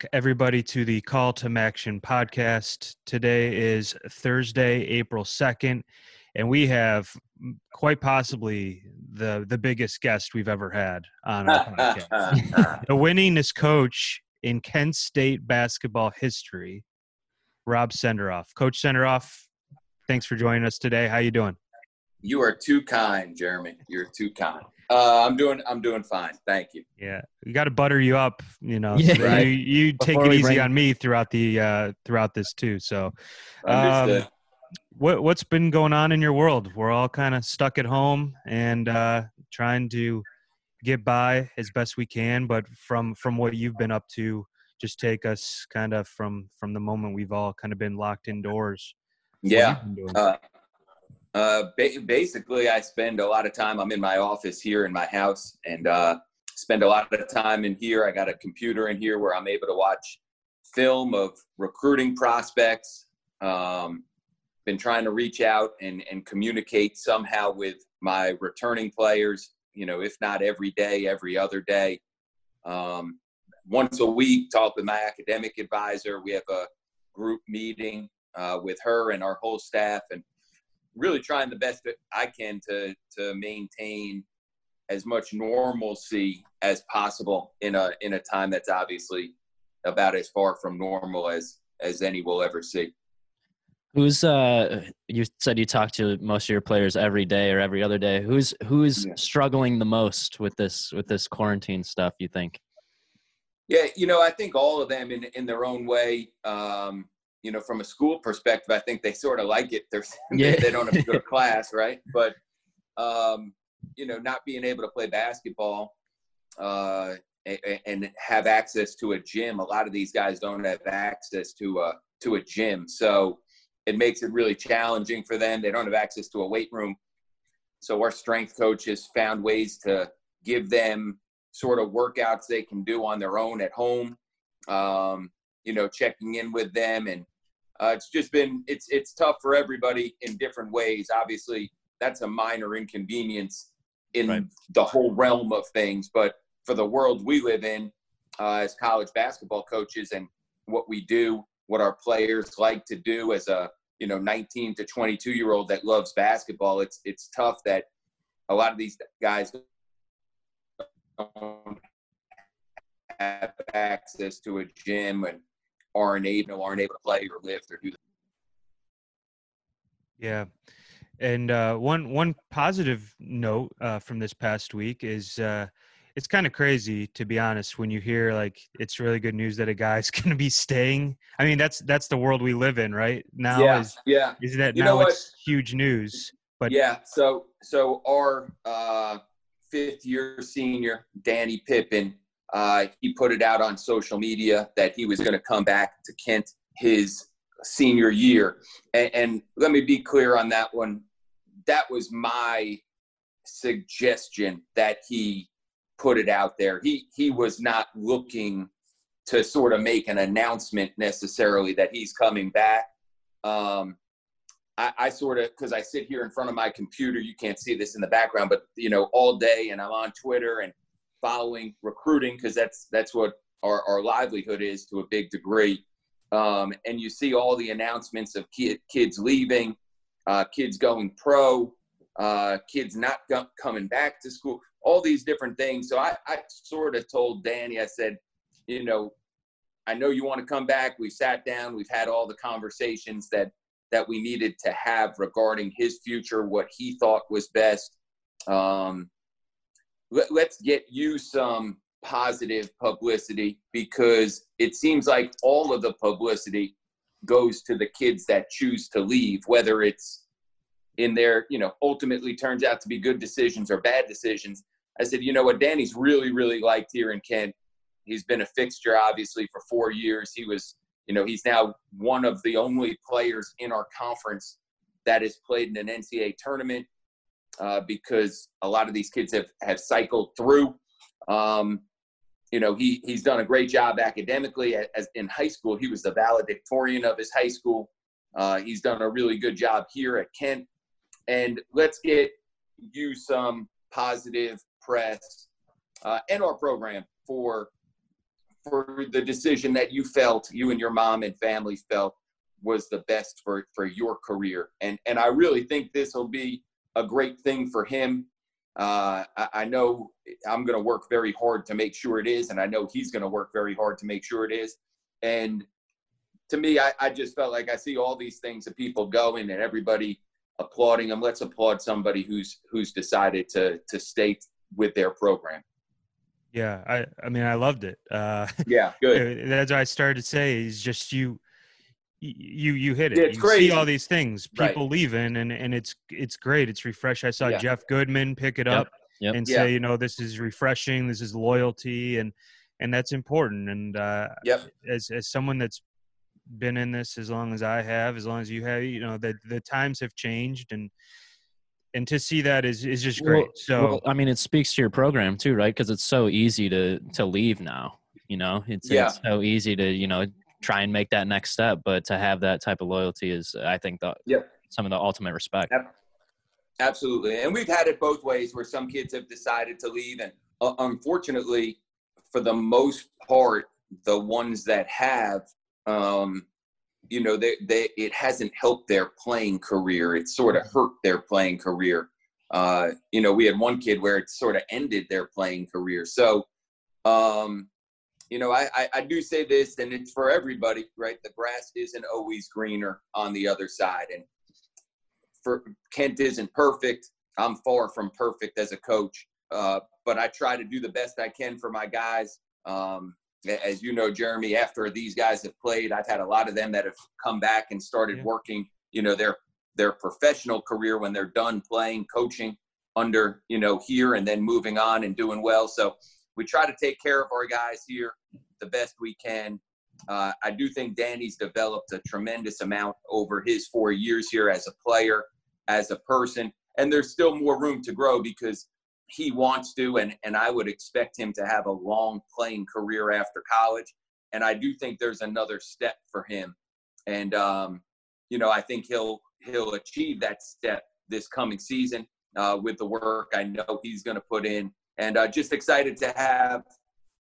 Back, everybody, to the Call to Action podcast. Today is Thursday, April 2nd, and we have quite possibly the, the biggest guest we've ever had on our podcast. the winningest coach in Kent State basketball history, Rob Senderoff. Coach Senderoff, thanks for joining us today. How you doing? You are too kind, Jeremy. You're too kind. Uh, I'm doing. I'm doing fine. Thank you. Yeah, we got to butter you up. You know, yeah. so you, you take it easy bring... on me throughout the uh, throughout this too. So, um, what what's been going on in your world? We're all kind of stuck at home and uh, trying to get by as best we can. But from from what you've been up to, just take us kind of from from the moment we've all kind of been locked indoors. Yeah. Uh, uh, ba- basically, I spend a lot of time. I'm in my office here in my house, and uh, spend a lot of time in here. I got a computer in here where I'm able to watch film of recruiting prospects. Um, been trying to reach out and, and communicate somehow with my returning players. You know, if not every day, every other day. Um, once a week, talk with my academic advisor. We have a group meeting uh, with her and our whole staff, and really trying the best I can to to maintain as much normalcy as possible in a in a time that's obviously about as far from normal as as any will ever see. Who's uh you said you talk to most of your players every day or every other day. Who's who's yeah. struggling the most with this with this quarantine stuff, you think? Yeah, you know, I think all of them in in their own way. Um, you know, from a school perspective, I think they sort of like it. They're, yeah. they, don't have to go to class, right? But, um, you know, not being able to play basketball uh, and have access to a gym. A lot of these guys don't have access to a to a gym, so it makes it really challenging for them. They don't have access to a weight room, so our strength coaches found ways to give them sort of workouts they can do on their own at home. Um, you know, checking in with them and uh, it's just been it's it's tough for everybody in different ways. Obviously, that's a minor inconvenience in right. the whole realm of things, but for the world we live in uh, as college basketball coaches and what we do, what our players like to do as a you know 19 to 22 year old that loves basketball, it's it's tough that a lot of these guys don't have access to a gym and aren't able aren't able to play or lift or do. That. Yeah, and uh, one one positive note uh, from this past week is uh, it's kind of crazy to be honest when you hear like it's really good news that a guy's going to be staying. I mean that's that's the world we live in right now. Yeah, is, yeah. Is that you now it's huge news? But yeah, so so our uh, fifth year senior Danny Pippen uh, he put it out on social media that he was going to come back to Kent his senior year. And, and, let me be clear on that one. That was my suggestion that he put it out there. He he was not looking to sort of make an announcement necessarily that he's coming back. Um, I, I sort of because I sit here in front of my computer. You can't see this in the background, but you know, all day, and I'm on Twitter and following recruiting because that's that's what our, our livelihood is to a big degree. Um, and you see all the announcements of kid, kids leaving, uh, kids going pro, uh, kids not coming back to school, all these different things. So I, I sort of told Danny, I said, you know, I know you want to come back. We sat down, we've had all the conversations that that we needed to have regarding his future, what he thought was best. Um, let, let's get you some positive publicity because it seems like all of the publicity goes to the kids that choose to leave, whether it's in their, you know, ultimately turns out to be good decisions or bad decisions. I said, you know what, Danny's really, really liked here in Kent. He's been a fixture, obviously, for four years. He was, you know, he's now one of the only players in our conference that has played in an NCAA tournament uh, because a lot of these kids have, have cycled through. Um, you know, he, he's done a great job academically. As in high school, he was the valedictorian of his high school. Uh, he's done a really good job here at Kent. And let's get you some positive press uh, our program for for the decision that you felt, you and your mom and family felt was the best for for your career. And and I really think this will be a great thing for him. Uh, I, I know I'm going to work very hard to make sure it is, and I know he's going to work very hard to make sure it is. And to me, I, I just felt like I see all these things of people going and everybody applauding them. Let's applaud somebody who's who's decided to to stay with their program. Yeah, I I mean I loved it. Uh, yeah, good. That's what I started to say. Is just you you you hit it. Yeah, it's you crazy. see all these things, people Right. leaving, and and it's it's great. It's refresh. I saw Yeah. Jeff Goodman pick it Yep, up yep. and Yeah. say, you know, this is refreshing. This is loyalty, and and that's important. And uh, Yep. as as someone that's been in this as long as I have, as long as you have, you know, the the times have changed, and and to see that is is just great. Well- so well, I mean, it speaks to your program too, right? Because it's so easy to to leave now. You know, it's, Yeah. it's so easy to you know try and make that next step, but to have that type of loyalty is, I think, the Yep. some of the ultimate respect. Yep. Absolutely. And we've had it both ways where some kids have decided to leave. And uh, unfortunately, for the most part, the ones that have, um, you know, they, they, it hasn't helped their playing career. It sort of hurt their playing career. Uh, you know, we had one kid where it sort of ended their playing career. So, um, you know, I, I, I do say this, and it's for everybody, right? The grass isn't always greener on the other side. And for Kent isn't perfect. I'm far from perfect as a coach, uh, but I try to do the best I can for my guys. Um, as you know, Jeremy, after these guys have played, I've had a lot of them that have come back and started Yeah. working. You know, their their professional career when they're done playing, coaching under you know here, and then moving on and doing well. So we try to take care of our guys here the best we can. Uh, I do think Danny's developed a tremendous amount over his four years here as a player, as a person, and there's still more room to grow because he wants to, and, and I would expect him to have a long playing career after college. And I do think there's another step for him, and um, you know I think he'll he'll achieve that step this coming season uh, with the work I know he's going to put in, and uh, just excited to have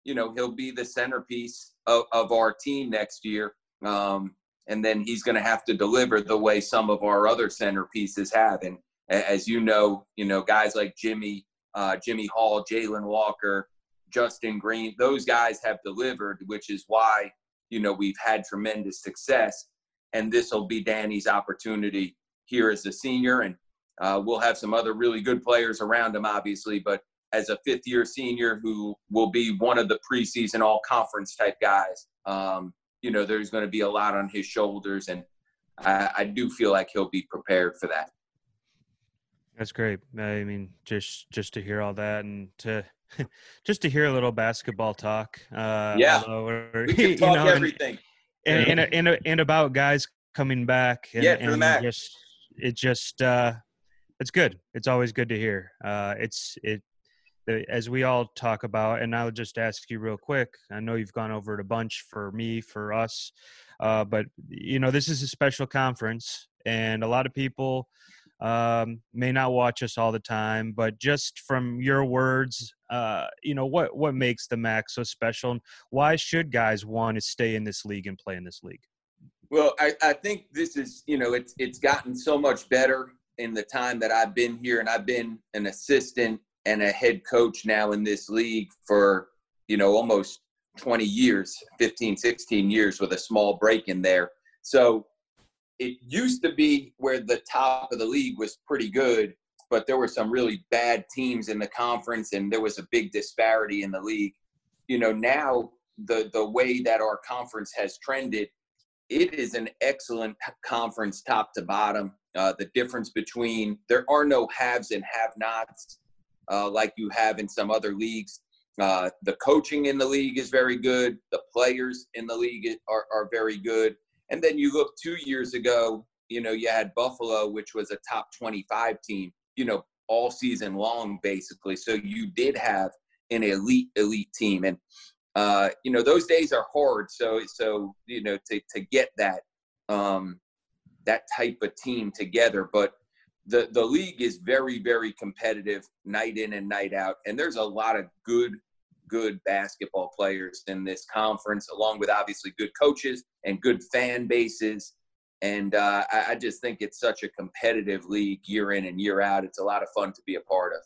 you know he'll be the centerpiece of, of our team next year. Um, and then he's going to have to deliver the way some of our other centerpieces have. And as you know you know guys like jimmy uh, jimmy hall jalen walker justin green those guys have delivered which is why you know we've had tremendous success. And this will be danny's opportunity here as a senior. And uh, we'll have some other really good players around him obviously but as a fifth year senior who will be one of the preseason all conference type guys. Um, you know, there's going to be a lot on his shoulders, and I, I do feel like he'll be prepared for that. That's great. I mean, just just to hear all that and to just to hear a little basketball talk. Uh, Yeah. We can you talk know, everything. and and, and, and about guys coming back. And, Yeah, for the and Mac. Just it just uh, it's good. It's always good to hear. Uh, it's it as we all talk about, and I'll just ask you real quick. I know you've gone over it a bunch for me, for us, uh, but you know this is a special conference, and a lot of people um, may not watch us all the time. But just from your words, uh, you know what what makes the MAC so special, and why should guys want to stay in this league and play in this league? Well, I, I think this is, you know, it's it's gotten so much better in the time that I've been here, and I've been an assistant and a head coach now in this league for, you know, almost 20 years, 15, 16 years with a small break in there. So it used to be where the top of the league was pretty good, but there were some really bad teams in the conference, and there was a big disparity in the league. You know, now the the way that our conference has trended it is an excellent conference top to bottom. Uh, the difference between there are no haves and have-nots uh, like you have in some other leagues. Uh, the coaching in the league is very good. The players in the league are, are very good. And then you look two years ago, you know, you had Buffalo, which was a top 25 team, you know, all season long, basically. So you did have an elite, elite team. And uh, you know those days are hard so so you know to to get that um that type of team together but the the league is very very competitive night in and night out and there's a lot of good good basketball players in this conference, along with obviously good coaches and good fan bases. And uh, I, I just think it's such a competitive league year in and year out. It's a lot of fun to be a part of.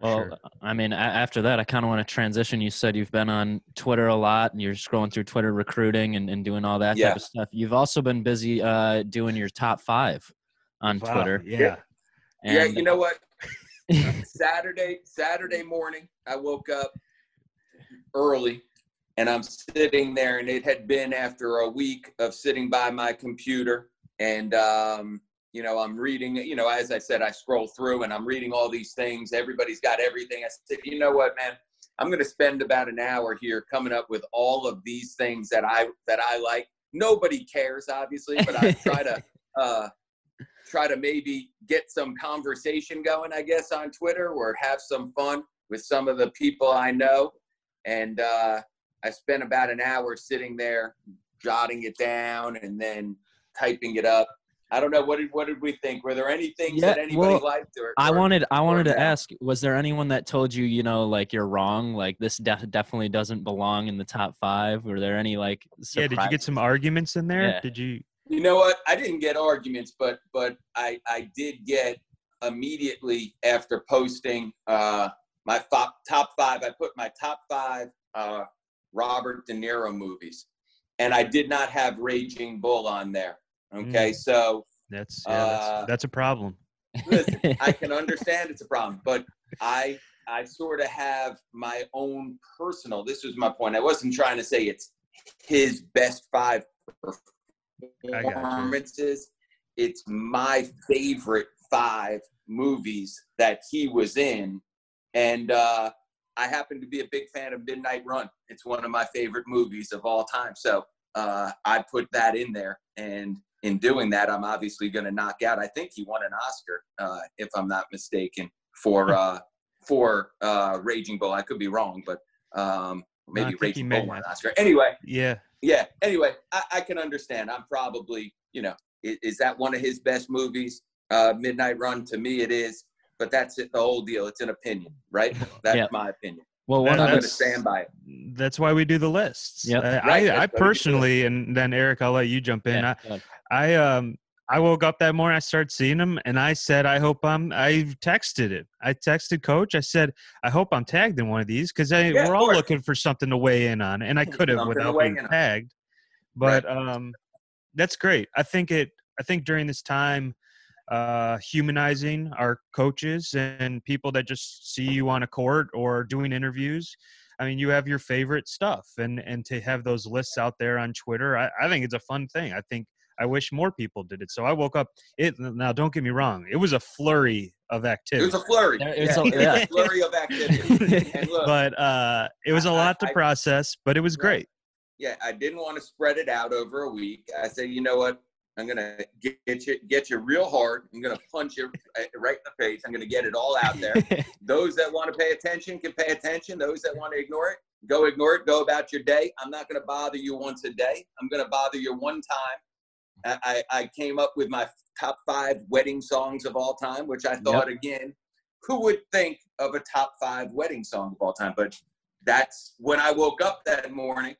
Well, sure. I mean, after that, I kind of want to transition. You said you've been on Twitter a lot, and you're scrolling through Twitter recruiting and, and doing all that yeah. type of stuff. You've also been busy uh, doing your top five on wow. Twitter. Yeah. And, yeah, you know what? Saturday, Saturday morning, I woke up early, and I'm sitting there, and it had been after a week of sitting by my computer, and um, you know, I'm reading, you know, as I said, I scroll through and I'm reading all these things. Everybody's got everything. I said, you know what, man, I'm going to spend about an hour here coming up with all of these things that I, that I like. Nobody cares, obviously, but I try to, uh, try to maybe get some conversation going, I guess, on Twitter or have some fun with some of the people I know. And, uh, I spent about an hour sitting there jotting it down and then typing it up I don't know what did what did we think? Were there any things yeah, that anybody well, liked? Or, I wanted I wanted to ask: Was there anyone that told you you know like you're wrong? Like this def- definitely doesn't belong in the top five. Were there any like? Yeah, did you get some arguments in there? Yeah. Did you? You know what? I didn't get arguments, but but I I did get immediately after posting uh, my top top five. I put my top five uh, Robert De Niro movies, and I did not have Raging Bull on there. Okay, mm. so that's, yeah, that's uh, that's a problem. listen, I can understand it's a problem, but I I sort of have my own personal. This was my point. I wasn't trying to say it's his best five performances. It's my favorite five movies that he was in, and uh, I happen to be a big fan of Midnight Run. It's one of my favorite movies of all time. So uh, I put that in there, and in doing that, I'm obviously going to knock out. I think he won an Oscar, uh, if I'm not mistaken, for uh, for uh, Raging Bull. I could be wrong, but um, maybe Raging Bull won an Oscar. Anyway, yeah, yeah. Anyway, I, I can understand. I'm probably, you know, is, is, that one of his best movies? Uh, Midnight Run to me, it is. But that's it. The whole deal. It's an opinion, right? That's yeah. my opinion. Well, one of the stand by it. That's why we do the lists. Yeah, uh, right, I, I personally, and then Eric, I'll let you jump in. Yeah, I, I um I woke up that morning, I started seeing him, and I said, I hope I'm. I texted it. I texted coach. I said, I hope I'm tagged in one of these because yeah, we're all course. looking for something to weigh in on, and I could have without being tagged. But right. um, that's great. I think it. I think during this time, uh, humanizing our coaches and people that just see you on a court or doing interviews. I mean, you have your favorite stuff, and and to have those lists out there on Twitter, I, I think it's a fun thing. I think I wish more people did it. So I woke up. It now, don't get me wrong. It was a flurry of activity. It was a flurry. It was yeah. a yeah. flurry of activity. Look, but uh, it was a lot I, to process. But it was great. Yeah, I didn't want to spread it out over a week. I said, you know what? I'm gonna get, get you get you real hard. I'm gonna punch you right in the face. I'm gonna get it all out there. Those that want to pay attention can pay attention. Those that want to ignore it, go ignore it. Go about your day. I'm not gonna bother you once a day. I'm gonna bother you one time I, I came up with my top five wedding songs of all time, which I thought yep. again, who would think of a top five wedding song of all time? But that's when I woke up that morning.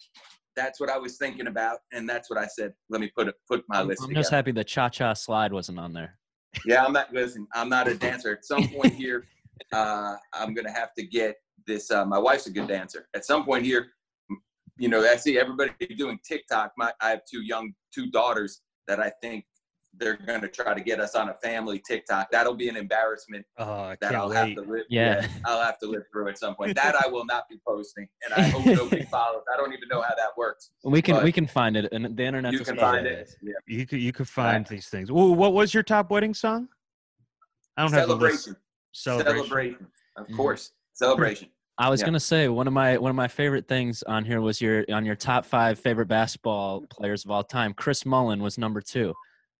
That's what I was thinking about, and that's what I said. Let me put put my list. I'm together. just happy the cha cha slide wasn't on there. Yeah, I'm not. Listen, I'm not a dancer. At some point here, uh, I'm gonna have to get this. Uh, my wife's a good dancer. At some point here, you know, I see everybody doing TikTok. My, I have two young two daughters that I think they're going to try to get us on a family TikTok. That'll be an embarrassment oh, that I'll wait. have to live. Yeah. yeah. I'll have to live through at some point. That I will not be posting, and I hope nobody follows. I don't even know how that works. We can but we can find it, and the internet. You can find it. Yeah. You could you could find right. these things. Well, what was your top wedding song? I don't celebration. have celebration. Celebration, of mm-hmm. course, celebration. I was yeah. gonna say one of my one of my favorite things on here was your on your top five favorite basketball players of all time. Chris Mullin was number two.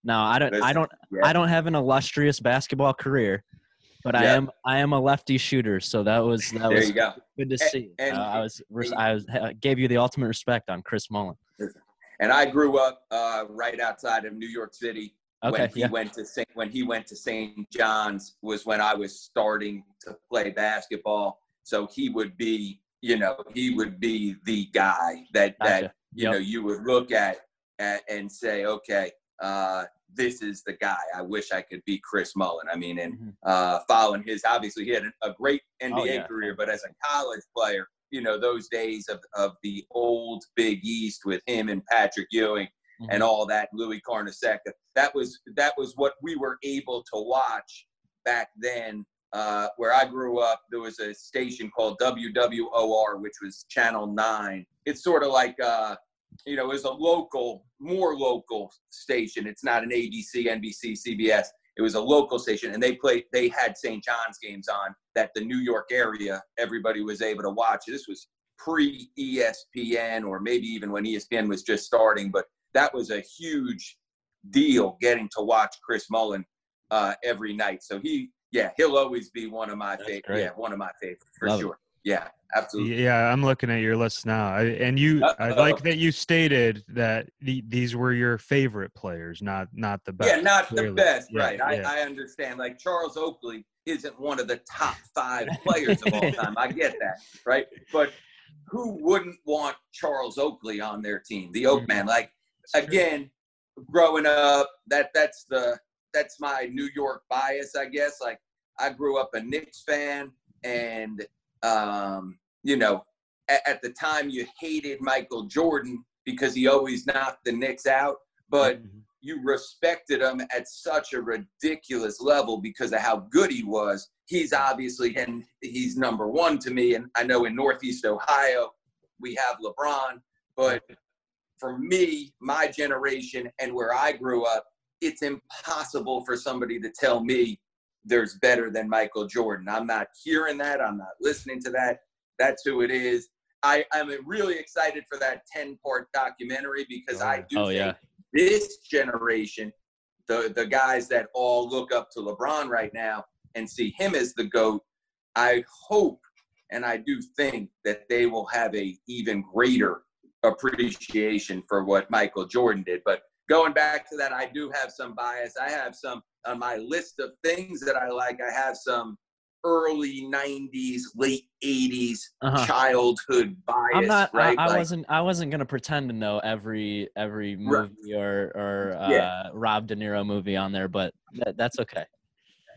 Now I don't I don't yeah. I don't have an illustrious basketball career, but yeah. I am I am a lefty shooter, so that was that was go. good to see. And, uh, I was I was gave you the ultimate respect on Chris Mullin. And I grew up uh, right outside of New York City. Okay, when he yeah. went to Saint, when he went to St. John's was when I was starting to play basketball So he would be, you know, he would be the guy that Gotcha. that you Yep. know you would look at, at and say, okay, uh, this is the guy. I wish I could be Chris Mullin. I mean, and Mhm. uh, following his, obviously he had a great NBA Oh, yeah. career, but as a college player, you know, those days of, of the old Big East with him and Patrick Ewing and all that, Louis Carnesecca, that was that was what we were able to watch back then. Uh, where I grew up, there was a station called WWOR, which was Channel Nine. It's sort of like uh, you know, is a local, more local station. It's not an ABC, NBC, CBS. It was a local station, and they played. They had St. John's games on that the New York area everybody was able to watch. This was pre ESPN, or maybe even when ESPN was just starting. But that was a huge deal getting to watch Chris Mullin uh, every night. So he, yeah, he'll always be one of my favorite. Yeah, one of my favorites for Love it. sure. Yeah, absolutely. Yeah, I'm looking at your list now, I, and you. I Uh-oh. like that you stated that the, these were your favorite players, not not the best. Yeah, not the best, Yeah, right? I. I understand. Like Charles Oakley isn't one of the top five players of all time. I get that, right? But who wouldn't want Charles Oakley on their team? The Oak mm. Man. Like again, growing up, that that's the that's my New York bias, I guess. Like I grew up a Knicks fan, and um, you know, at, at the time you hated Michael Jordan because he always knocked the Knicks out, but Mhm. you respected him at such a ridiculous level because of how good he was. He's obviously, and he's number one to me. And I know in Northeast Ohio, we have LeBron, but for me, my generation, and where I grew up, it's impossible for somebody to tell me there's better than Michael Jordan. I'm not hearing that. I'm not listening to that. That's who it is. I, I'm really excited for that 10 part documentary because Oh, I do Oh, think yeah. this generation, the the guys that all look up to LeBron right now and see him as the GOAT, I hope and I do think that they will have a even greater appreciation for what Michael Jordan did. But going back to that, I do have some bias. I have some on my list of things that I like. I have some early 90s, late 80s Uh-huh. childhood bias. I'm not. right? I, I Like- wasn't. I wasn't gonna pretend to know every every Right. movie or or uh, Yeah. Rob De Niro movie on there, but that, that's okay.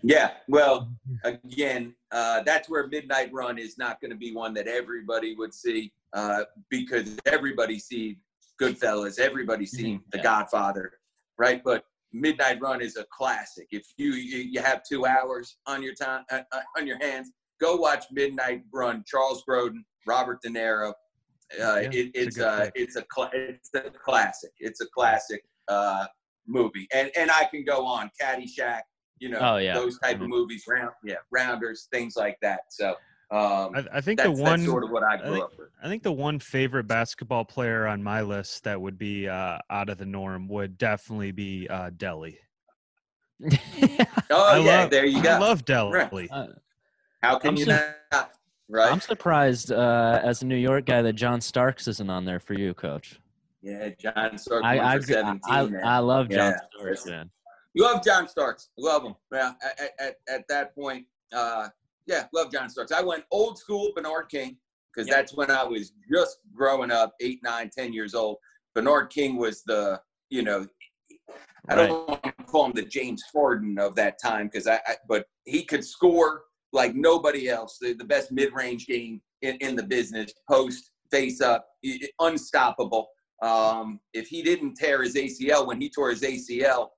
Yeah, well, again, uh, that's where Midnight Run is not going to be one that everybody would see uh, because everybody see Goodfellas, everybody seen The Yeah. Godfather, right? But Midnight Run is a classic. If you you, have two hours on your time uh, uh, on your hands, go watch Midnight Run. Charles Grodin, Robert De Niro. Uh, Yeah, it, it's a it's a it's a cla- it's a classic. It's a classic uh, movie, and and I can go on Caddyshack. You know, Oh, yeah. those type of Mhm. movies, round yeah, rounders, things like that. So um, I, I think that's, the one. that's sort of what I grew think- up with. I think the one favorite basketball player on my list that would be uh, out of the norm would definitely be uh, Delhi. Oh I yeah, love- there you go. I go. love Delhi. Right. Uh, How can I'm you sur- not? Right? I'm surprised uh, as a New York guy that John Starks isn't on there for you, Coach. yeah, John Starks I won I, for 17, I, man. I love John Yeah. Starks, man. You love John Starks. Love him. Yeah, at, at, at that point, uh, yeah, love John Starks. I went old school Bernard King because Yep. that's when I was just growing up, eight, nine, ten years old. Bernard King was the, you know, I don't want to call him the James Harden of that time because I, I, but he could score like nobody else. The, the best mid-range game in, in the business, post, face up, unstoppable. Um, if he didn't tear his ACL, when he tore his ACL,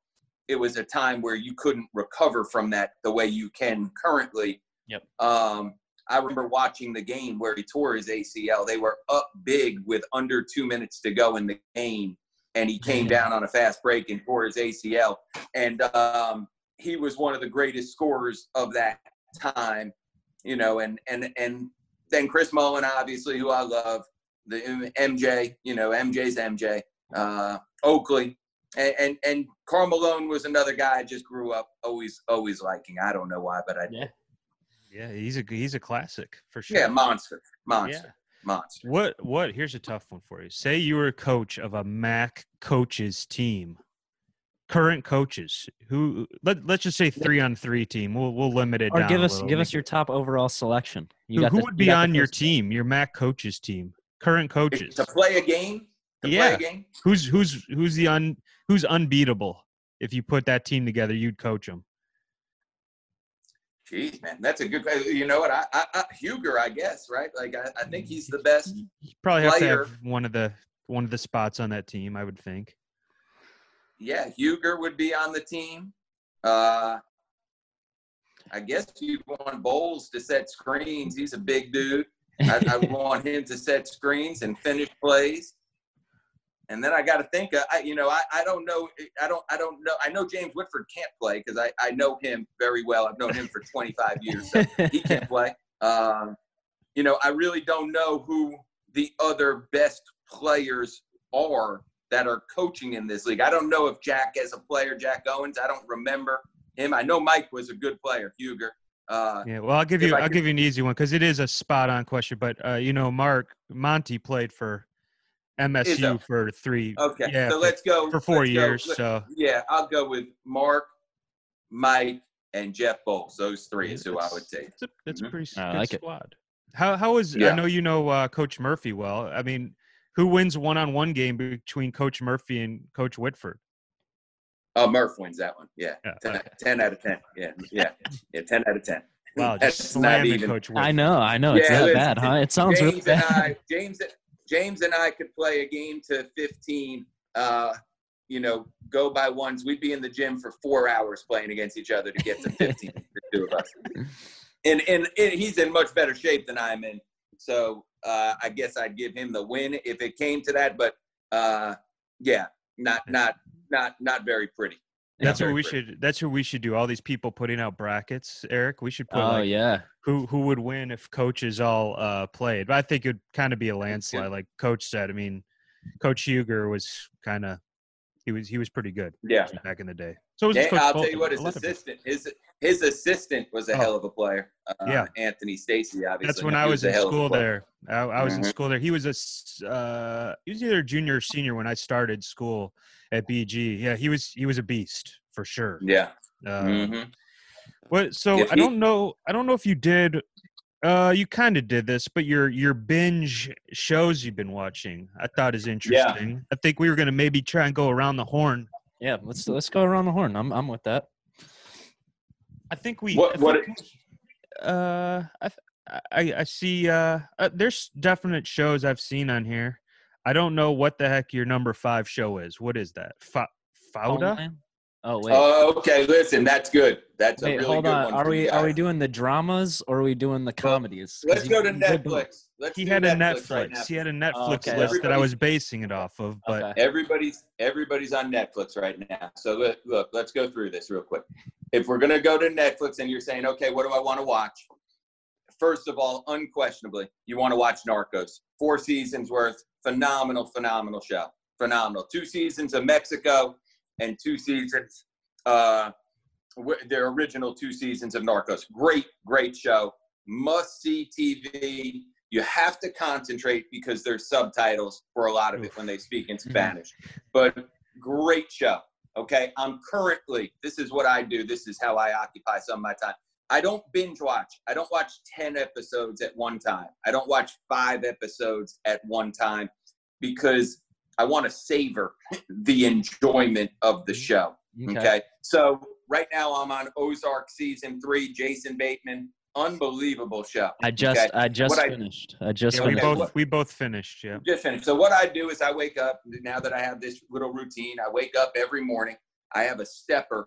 it was a time where you couldn't recover from that the way you can currently. Yep. Um, I remember watching the game where he tore his ACL. They were up big with under two minutes to go in the game, and he came down on a fast break and tore his ACL. And um, he was one of the greatest scorers of that time, you know. And and and then Chris Mullin, obviously, who I love, the MJ, you know, MJ's MJ, uh, Oakley, and, and and Karl Malone was another guy I just grew up always always liking. I don't know why, but I Yeah. Yeah, he's a he's a classic for sure. yeah, monster, Yeah. monster, monster. What what? Here's a tough one for you. Say you were a coach of a MAC coaches team. current coaches who let, let's just say three on three team. We'll we'll limit it or down. give us little. give us your top overall selection. You who, got who the- would be got on your team? Your MAC coaches team. Current coaches. To play a game? To play Yeah. a game? Who's who's who's the un who's unbeatable? If you put that team together, you'd coach them. Jeez, man, that's a good. You know what? I, I, I Huger, I guess, right? Like, I, I think he's the best. You probably have Player. to have one of the one of the spots on that team. I would think. Yeah, Huger would be on the team. Uh, I guess you want Boals to set screens. He's a big dude. I, I want him to set screens and finish plays. And then I got to think. Uh, I, you know, I, I don't know. I don't. I don't know. I know James Whitford can't play because I, I know him very well. I've known him for 25 years, so he can't play. Um, you know, I really don't know who the other best players are that are coaching in this league. I don't know if Jack as a player, Jack Owens. I don't remember him. I know Mike was a good player, Huger. Uh, Yeah. Well, I'll give you I I'll could- give you an easy one because it is a spot on question. But uh, you know, Mark Monty played for MSU for three. okay, Yeah, so for- let's go for 4 let's go. years. So Yeah, I'll go with Mark, Mike, and Jeff Boals. Those three is who I would take. That's a, that's a Mhm. pretty s- I good like it. squad. How how is I know you know uh, Coach Murphy well. I mean, who wins one on one game between Coach Murphy and Coach Whitford? Oh, Murph wins that one. Yeah, Yeah, 10, okay. 10 out of 10. Yeah, yeah, yeah, 10 out of 10. Wow, just That's not slamming even. Coach Whitford. I know, I know. It's Yeah, that listen, bad, huh? It sounds James really and bad. I, James, James and I could play a game to 15. Uh, you know, go by ones. We'd be in the gym for four hours playing against each other to get to 15. the two of us. And, and and he's in much better shape than I'm in. So uh, I guess I'd give him the win if it came to that. But uh, yeah, not not not not very pretty. That's what we should. That's what we should do. All these people putting out brackets, Eric. We should put Oh like yeah. who who would win if coaches all uh, played. But I think it'd kind of be a landslide, like Coach said. I mean, Coach Huger was kind of he was he was pretty good Yeah. back in the day. So was Yeah, I'll tell you what, his lot of people. assistant, his his assistant was a Oh. hell of a player. Uh, Yeah. Anthony Stacey, obviously. That's when I was a in hell of a school there. I, I was in Mhm. school there. He was a uh, he was either junior or senior when I started school at BG. Yeah, he was he was a beast for sure. Yeah. Uh, hmm What? So I don't know. I don't know if you did. Uh, you kind of did this, but your your binge shows you've been watching, I thought is interesting. Yeah. I think we were gonna maybe try and go around the horn. Yeah, let's let's go around the horn. I'm I'm with that. I think we. What- I what think uh, I, I I see. Uh, uh, there's definite shows I've seen on here. I don't know what the heck your number five show is. What is that? Fa- Fauda? Homeland? Oh wait. Oh, okay. Listen, that's good. That's a really hold good on. one. Are for you we are we doing the dramas or are we doing the comedies? 'Cause Let's you- go to you did both. Netflix. Let's He do had a Netflix. Netflix. right he had a Netflix Oh, okay. list that I was basing it off of, but Okay. Everybody's everybody's on Netflix right now. So look, look, let's go through this real quick. If we're gonna go to Netflix and you're saying, okay, what do I want to watch? First of all, unquestionably, you want to watch Narcos. Four seasons worth, phenomenal, phenomenal show. Phenomenal. Two seasons of Mexico and two seasons, uh, their original two seasons of Narcos. Great, great show. Must see TV. You have to concentrate because there's subtitles for a lot of it when they speak in Spanish. But great show. Okay. I'm currently, this is what I do. This is how I occupy some of my time. I don't binge watch. I don't watch 10 episodes at one time. I don't watch five episodes at one time because I want to savor the enjoyment of the show. Okay. So right now I'm on Ozark season three, Jason Bateman. Unbelievable show. I just Okay. I just What finished. I just yeah, we finished. Okay, both we both finished. Yeah. Just finished. So what I do is I wake up now that I have this little routine. I wake up every morning. I have a stepper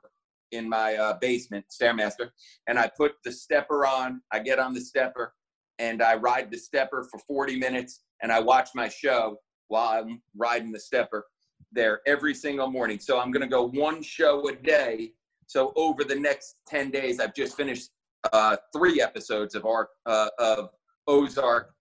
in my uh, basement, stairmaster, and I put the stepper on. I get on the stepper and I ride the stepper for 40 minutes, and I watch my show while I'm riding the stepper there every single morning. So I'm going to go one show a day. So over the next 10 days, I've just finished uh, three episodes of our uh, of Ozark.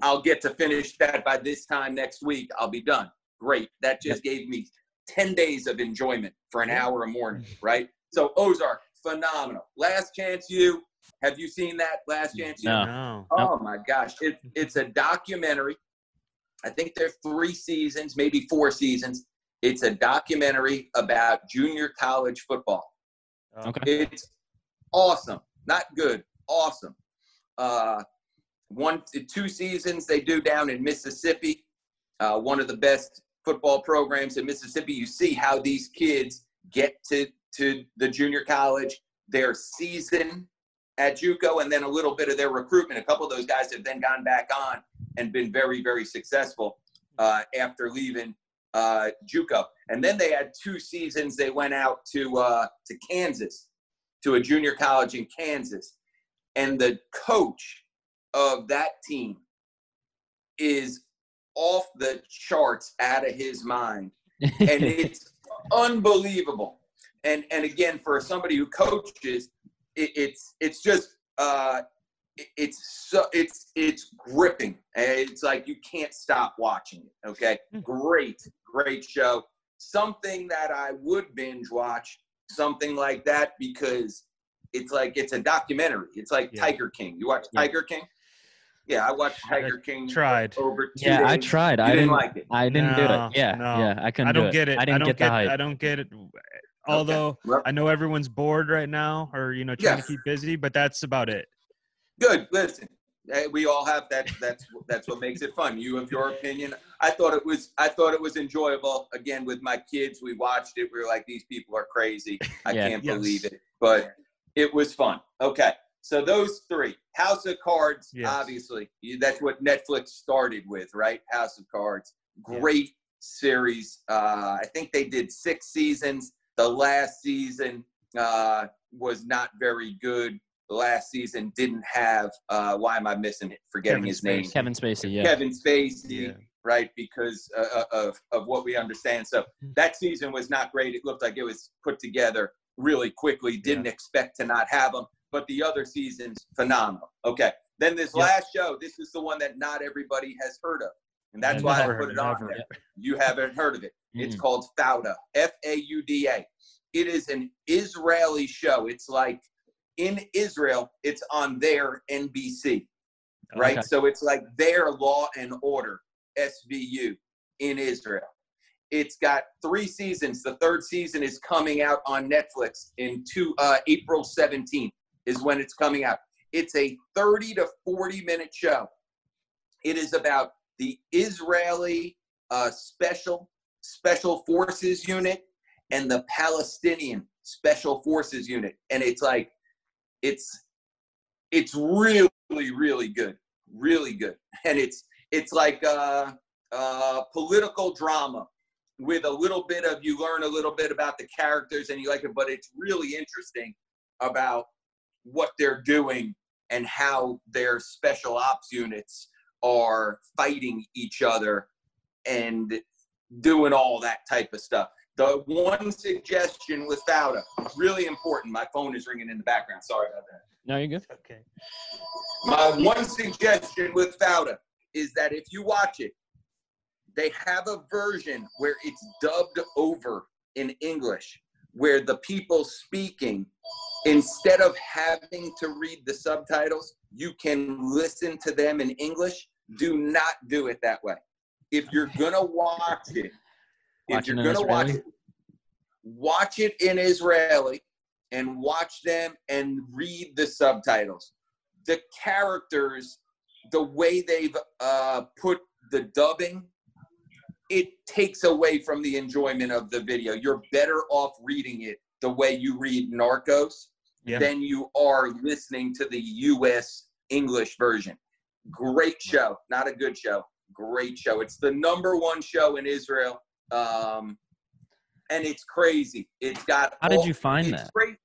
I'll get to finish that by this time next week. I'll be done. Great. That just gave me 10 days of enjoyment for an hour a morning, right? So Ozark, phenomenal. Last Chance U. Have you seen that? Last Chance U? No. No. Oh my gosh, it, it's a documentary. I think they're three seasons, maybe four seasons, It's a documentary about junior college football. Okay. It's awesome. Not good. Awesome. Uh, one, two seasons they do down in Mississippi. Uh, one of the best football programs in Mississippi. You see how these kids get to to the junior college, their season at JUCO, and then a little bit of their recruitment. A couple of those guys have then gone back on and been very, very successful uh, after leaving uh, JUCO. And then they had two seasons. They went out to uh, to Kansas, to a junior college in Kansas, and the coach of that team is off the charts, out of his mind, and it's unbelievable. And and again, for somebody who coaches, it, it's it's just uh, it's so it's it's gripping. It's like you can't stop watching it. Okay, Hmm. great, great show. Something that I would binge watch, something like that, because it's like it's a documentary. It's like Yeah. Tiger King. You watch Yeah. Tiger King? Yeah, I watched I Tiger King Tried. over two Yeah, I tried. You I didn't didn't. like it. I didn't do No, it. Yeah, no. yeah. I couldn't. I don't do get it. I didn't don't get the hype. I don't get it. Although Well, I know everyone's bored right now, or you know, trying Yeah. to keep busy, but that's about it. good. Listen, we all have that. That's that's what makes it fun. You have your opinion. I thought it was. I thought it was enjoyable. Again, with my kids, we watched it. We were like, these people are crazy. I Yeah. can't Yes. believe it. But it was fun. Okay, so those three. House of Cards. Yes. Obviously, You- that's what Netflix started with, right? House of Cards. Yeah. Great series. Uh, I think they did six seasons. The last season uh, was not very good. The last season didn't have. Uh, why am I missing it? Forgetting Kevin his name. Kevin Spacey. Yeah. Kevin Spacey, Yeah. right? Because uh, of of what we understand. So that season was not great. It looked like it was put together really quickly. Didn't expect to not have him, but the other seasons phenomenal. Okay, then this Yep. last show. This is the one that not everybody has heard of, and that's I've why I put heard it on it, there. You haven't heard of it. It's Mm. called Fauda, F A U D A. It is an Israeli show. It's like in Israel, it's on their NBC, right? Okay. So it's like their Law and Order, SVU, in Israel. It's got three seasons. The third season is coming out on Netflix in two, uh, April 17th is when it's coming out. It's a 30 to 40 minute show. It is about the Israeli uh, special special forces unit and the Palestinian special forces unit, and it's like it's it's really really good, really good, and it's it's like a, uh, political drama with a little bit of you learn a little bit about the characters and you like it, but it's really interesting about what they're doing and how their special ops units are fighting each other and doing all that type of stuff. The one suggestion with Fauda, really important. My phone is ringing in the background. Sorry about that. No, you're good. Okay. My one suggestion with Fauda is that if you watch it, they have a version where it's dubbed over in English, where the people speaking, instead of having to read the subtitles, you can listen to them in English. Do not do it that way. If you're gonna watch it, if Watch it you're in gonna watch Israeli? it, watch it in Israeli and watch them and read the subtitles. The characters, the way they've uh, put the dubbing, it takes away from the enjoyment of the video. You're better off reading it the way you read Narcos Yeah. than you are listening to the U.S. English version. Great show, not a good show. Great show. It's the number one show in Israel, um, and it's crazy. It's got. How did you find it's that? Great.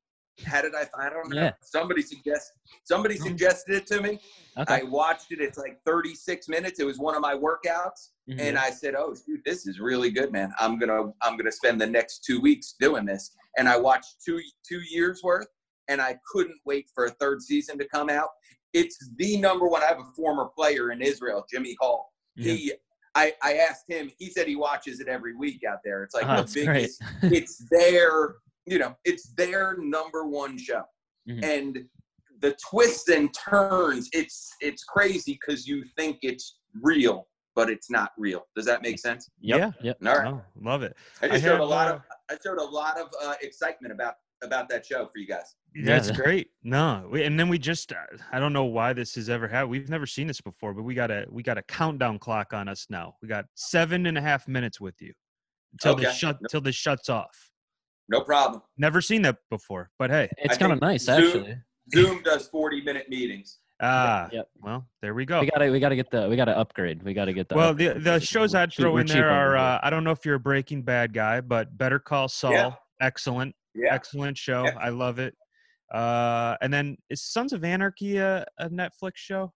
How did I? find- I don't know. Yeah. Somebody suggest. Somebody Oh. suggested it to me. Okay. I watched it. It's like 36 minutes. It was one of my workouts, Mhm. and I said, "Oh, shoot, this is really good, man. I'm gonna I'm gonna spend the next two weeks doing this." And I watched two two years worth, and I couldn't wait for a third season to come out. It's the number one. I have a former player in Israel, Jimmy Hall. Yeah. He, I, I asked him. He said he watches it every week out there. It's like Oh, the biggest. it's their, you know, it's their number one show, Mhm. and the twists and turns. It's it's crazy because you think it's real, but it's not real. Does that make sense? Yep. Yeah. Yep. All right. No, love it. I just I showed have, a lot uh, of I showed a lot of uh, excitement about about that show for you guys. That's Yeah. great. No, we, and then we just uh, I don't know why this has ever happened. We've never seen this before, but we got a we got a countdown clock on us now. We got seven and a half minutes with you until Okay. this shut till this shuts off. No problem. Never seen that before, but hey, It's kind of nice, Zoom- actually. Zoom does 40 minute meetings. ah, yep. well, there we go. We gotta we gotta get the we gotta upgrade. We gotta get the. Well, the upgrade. the shows I'd throw we're in there are here. uh, I don't know if you're a Breaking Bad guy, but Better Call Saul, excellent, Yeah. excellent show. Yeah. I love it. Uh, and then is Sons of Anarchy a, a Netflix show?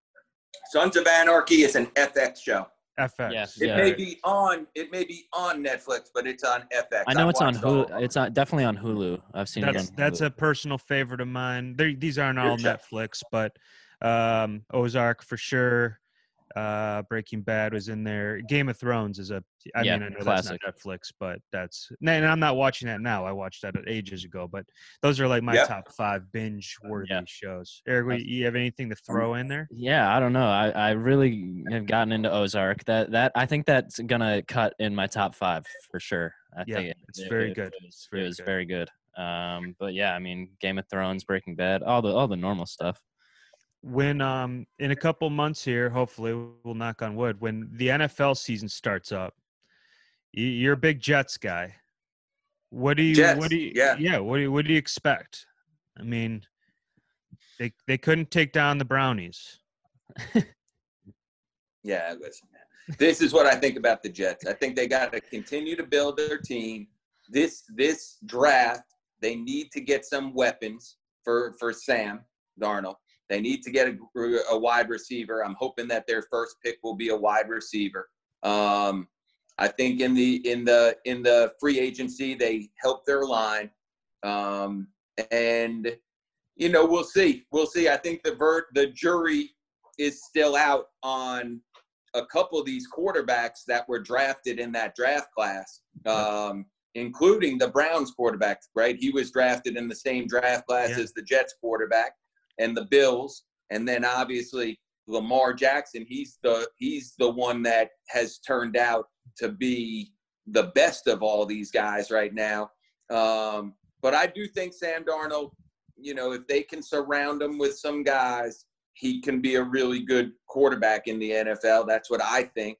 Sons of Anarchy is an FX show. FX. Yes, It Yeah. may be on it may be on Netflix, but it's on FX. I know I've it's on watched all Hulu. It's on definitely on Hulu. I've seen That's it on that's Hulu. a personal favorite of mine. They're, these aren't all Netflix, but um, Ozark for sure. Uh, Breaking Bad was in there. Game of Thrones is a. I Yeah, mean, I know classic. that's not Netflix, but that's. And I'm not watching that now. I watched that ages ago, but those are like my Yep. top five binge-worthy Yeah. shows. Eric, what- you have anything to throw in there? Yeah, I don't know. I, I really have gotten into Ozark. That that I think that's gonna cut in my top five for sure. I Yeah, think it- it's it- very it good. was- It's very it was good. very good. Um, but yeah, I mean, Game of Thrones, Breaking Bad, all the all the normal stuff. When um in a couple months here hopefully we'll knock on wood when the nfl season starts up you're a big jets guy what do you Jets, what do you yeah. yeah what do you what do you expect i mean they they couldn't take down the brownies Yeah, listen. This is what I think about the Jets. I think they got to continue to build their team. This this draft, they need to get some weapons for for Sam Darnold. They need to get a, a wide receiver. I'm hoping that their first pick will be a wide receiver. Um, I think in the in the in the free agency they help their line, um, and you know we'll see. We'll see. I think the ver- the jury is still out on a couple of these quarterbacks that were drafted in that draft class, um, including the Browns quarterback, right? He was drafted in the same draft class Yeah. as the Jets quarterback and the Bills. And then obviously Lamar Jackson, he's the he's the one that has turned out to be the best of all these guys right now. Um, but I do think Sam Darnold, you know, if they can surround him with some guys, he can be a really good quarterback in the NFL. That's what I think,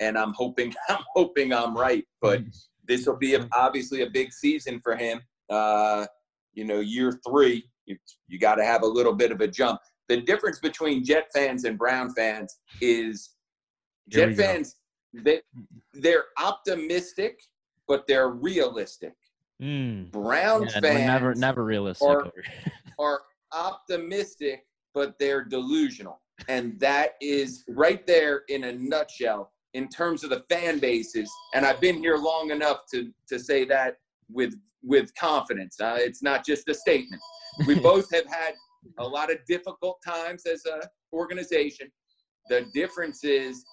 and I'm hoping I'm hoping I'm right. But this will be a, obviously a big season for him. Uh, you know, year three, you you got to have a little bit of a jump. The difference between Jet fans and Brown fans is Here Jet fans they they're optimistic, but they're realistic. Mm, Brown Yeah, fans never never realistic. are- are optimistic, but they're delusional. And that is right there in a nutshell in terms of the fan bases. And I've been here long enough to, to say that with with confidence. Uh, it's not just a statement. We both have had a lot of difficult times as a organization. The difference is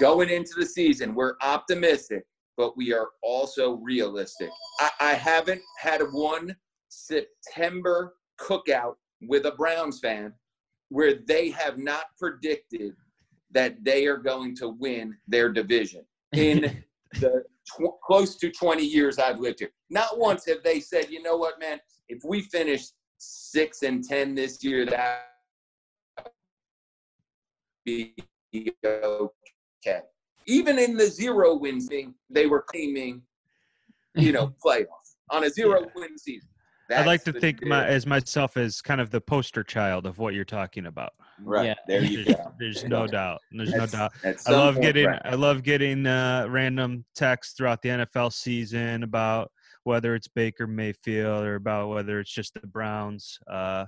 going into the season, we're optimistic, but we are also realistic. I, I haven't had one September cookout with a Browns fan where they have not predicted that they are going to win their division in the tw- close to 20 years I've lived here. Not once have they said, you know what, man, if we finish six and 10 this year, that be okay. Even in the zero win thing, they were claiming, you know, playoff on a zero win season. I'd like to think my, as myself as kind of the poster child of what you're talking about right Yeah. there you there's, go. there's no doubt there's no doubt I love point, getting right. I love getting uh, random texts throughout the NFL season about whether it's Baker Mayfield or about whether it's just the Browns. Uh,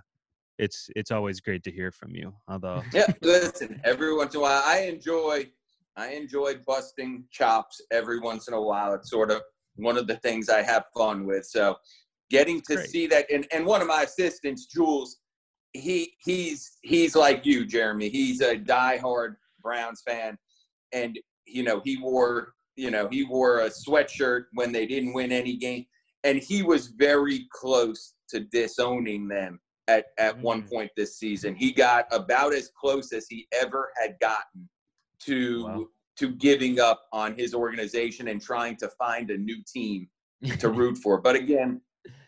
it's it's always great to hear from you. Although Yeah, listen, every once in a while, I enjoy, I enjoy busting chops every once in a while. It's sort of one of the things I have fun with. So, getting to Great. see that, and, and one of my assistants, Jules, he he's he's like you, Jeremy. He's a diehard Browns fan, and you know he wore you know he wore a sweatshirt when they didn't win any game, and he was very close to disowning them at, at one Mm. point this season. He got about as close as he ever had gotten to Wow. to giving up on his organization and trying to find a new team to root for. But again,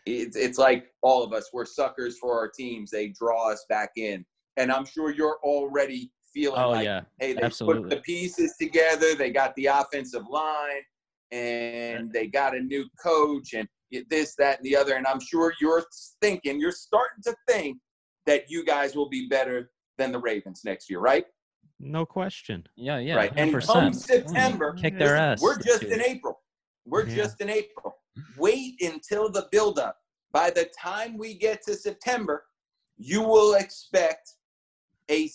it's it's like all of us. We're suckers for our teams. They draw us back in, and I'm sure you're already feeling oh, like, yeah. hey, they Absolutely. put the pieces together. They got the offensive line, and they got a new coach, and this, that, and the other. And I'm sure you're thinking, you're starting to think that you guys will be better than the Ravens next year, right? No question. Yeah, yeah. right. And 100%. come September, Kick their ass. We're just this in. April. We're Yeah. just in April. Wait until the buildup. By the time we get to September, you will expect a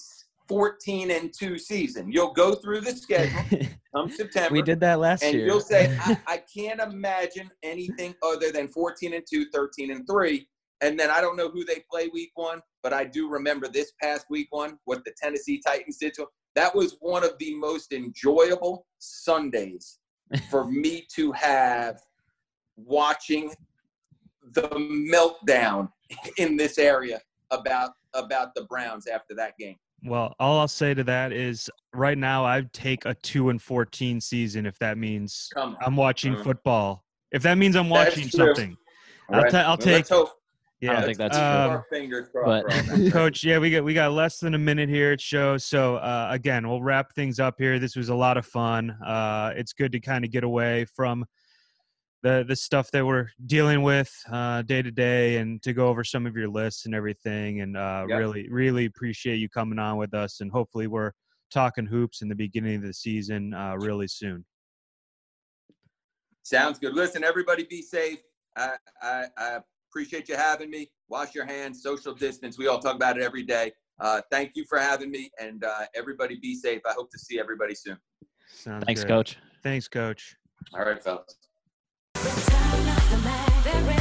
14 and 2 season. You'll go through the schedule come September. we did that last and year. you'll say, I, I can't imagine anything other than 14 and 2, 13 and 3. And then I don't know who they play week one, but I do remember this past week one, what the Tennessee Titans did to them. That was one of the most enjoyable Sundays for me to have watching the meltdown in this area about about the Browns after that game. Well, all I'll say to that is right now I'd take a two and fourteen season if that means I'm watching Mm. football. If that means I'm watching true. something, I'll, Right. ta- I'll Well, let's take. hope- Yeah, don't think that's let's keep our fingers crossed but- for all that. Coach, yeah, we got we got less than a minute here at show. So uh, again, we'll wrap things up here. This was a lot of fun. Uh, it's good to kind of get away from the the stuff that we're dealing with uh, day to day, and to go over some of your lists and everything. And uh, Yep. really, really appreciate you coming on with us. And hopefully, we're talking hoops in the beginning of the season uh, really soon. Sounds good. Listen, everybody be safe. I, I, I appreciate you having me. Wash your hands, social distance. We all talk about it every day. Uh, thank you for having me, and uh, everybody be safe. I hope to see everybody soon. Sounds Thanks, good. coach. Thanks, coach. All right, fellas there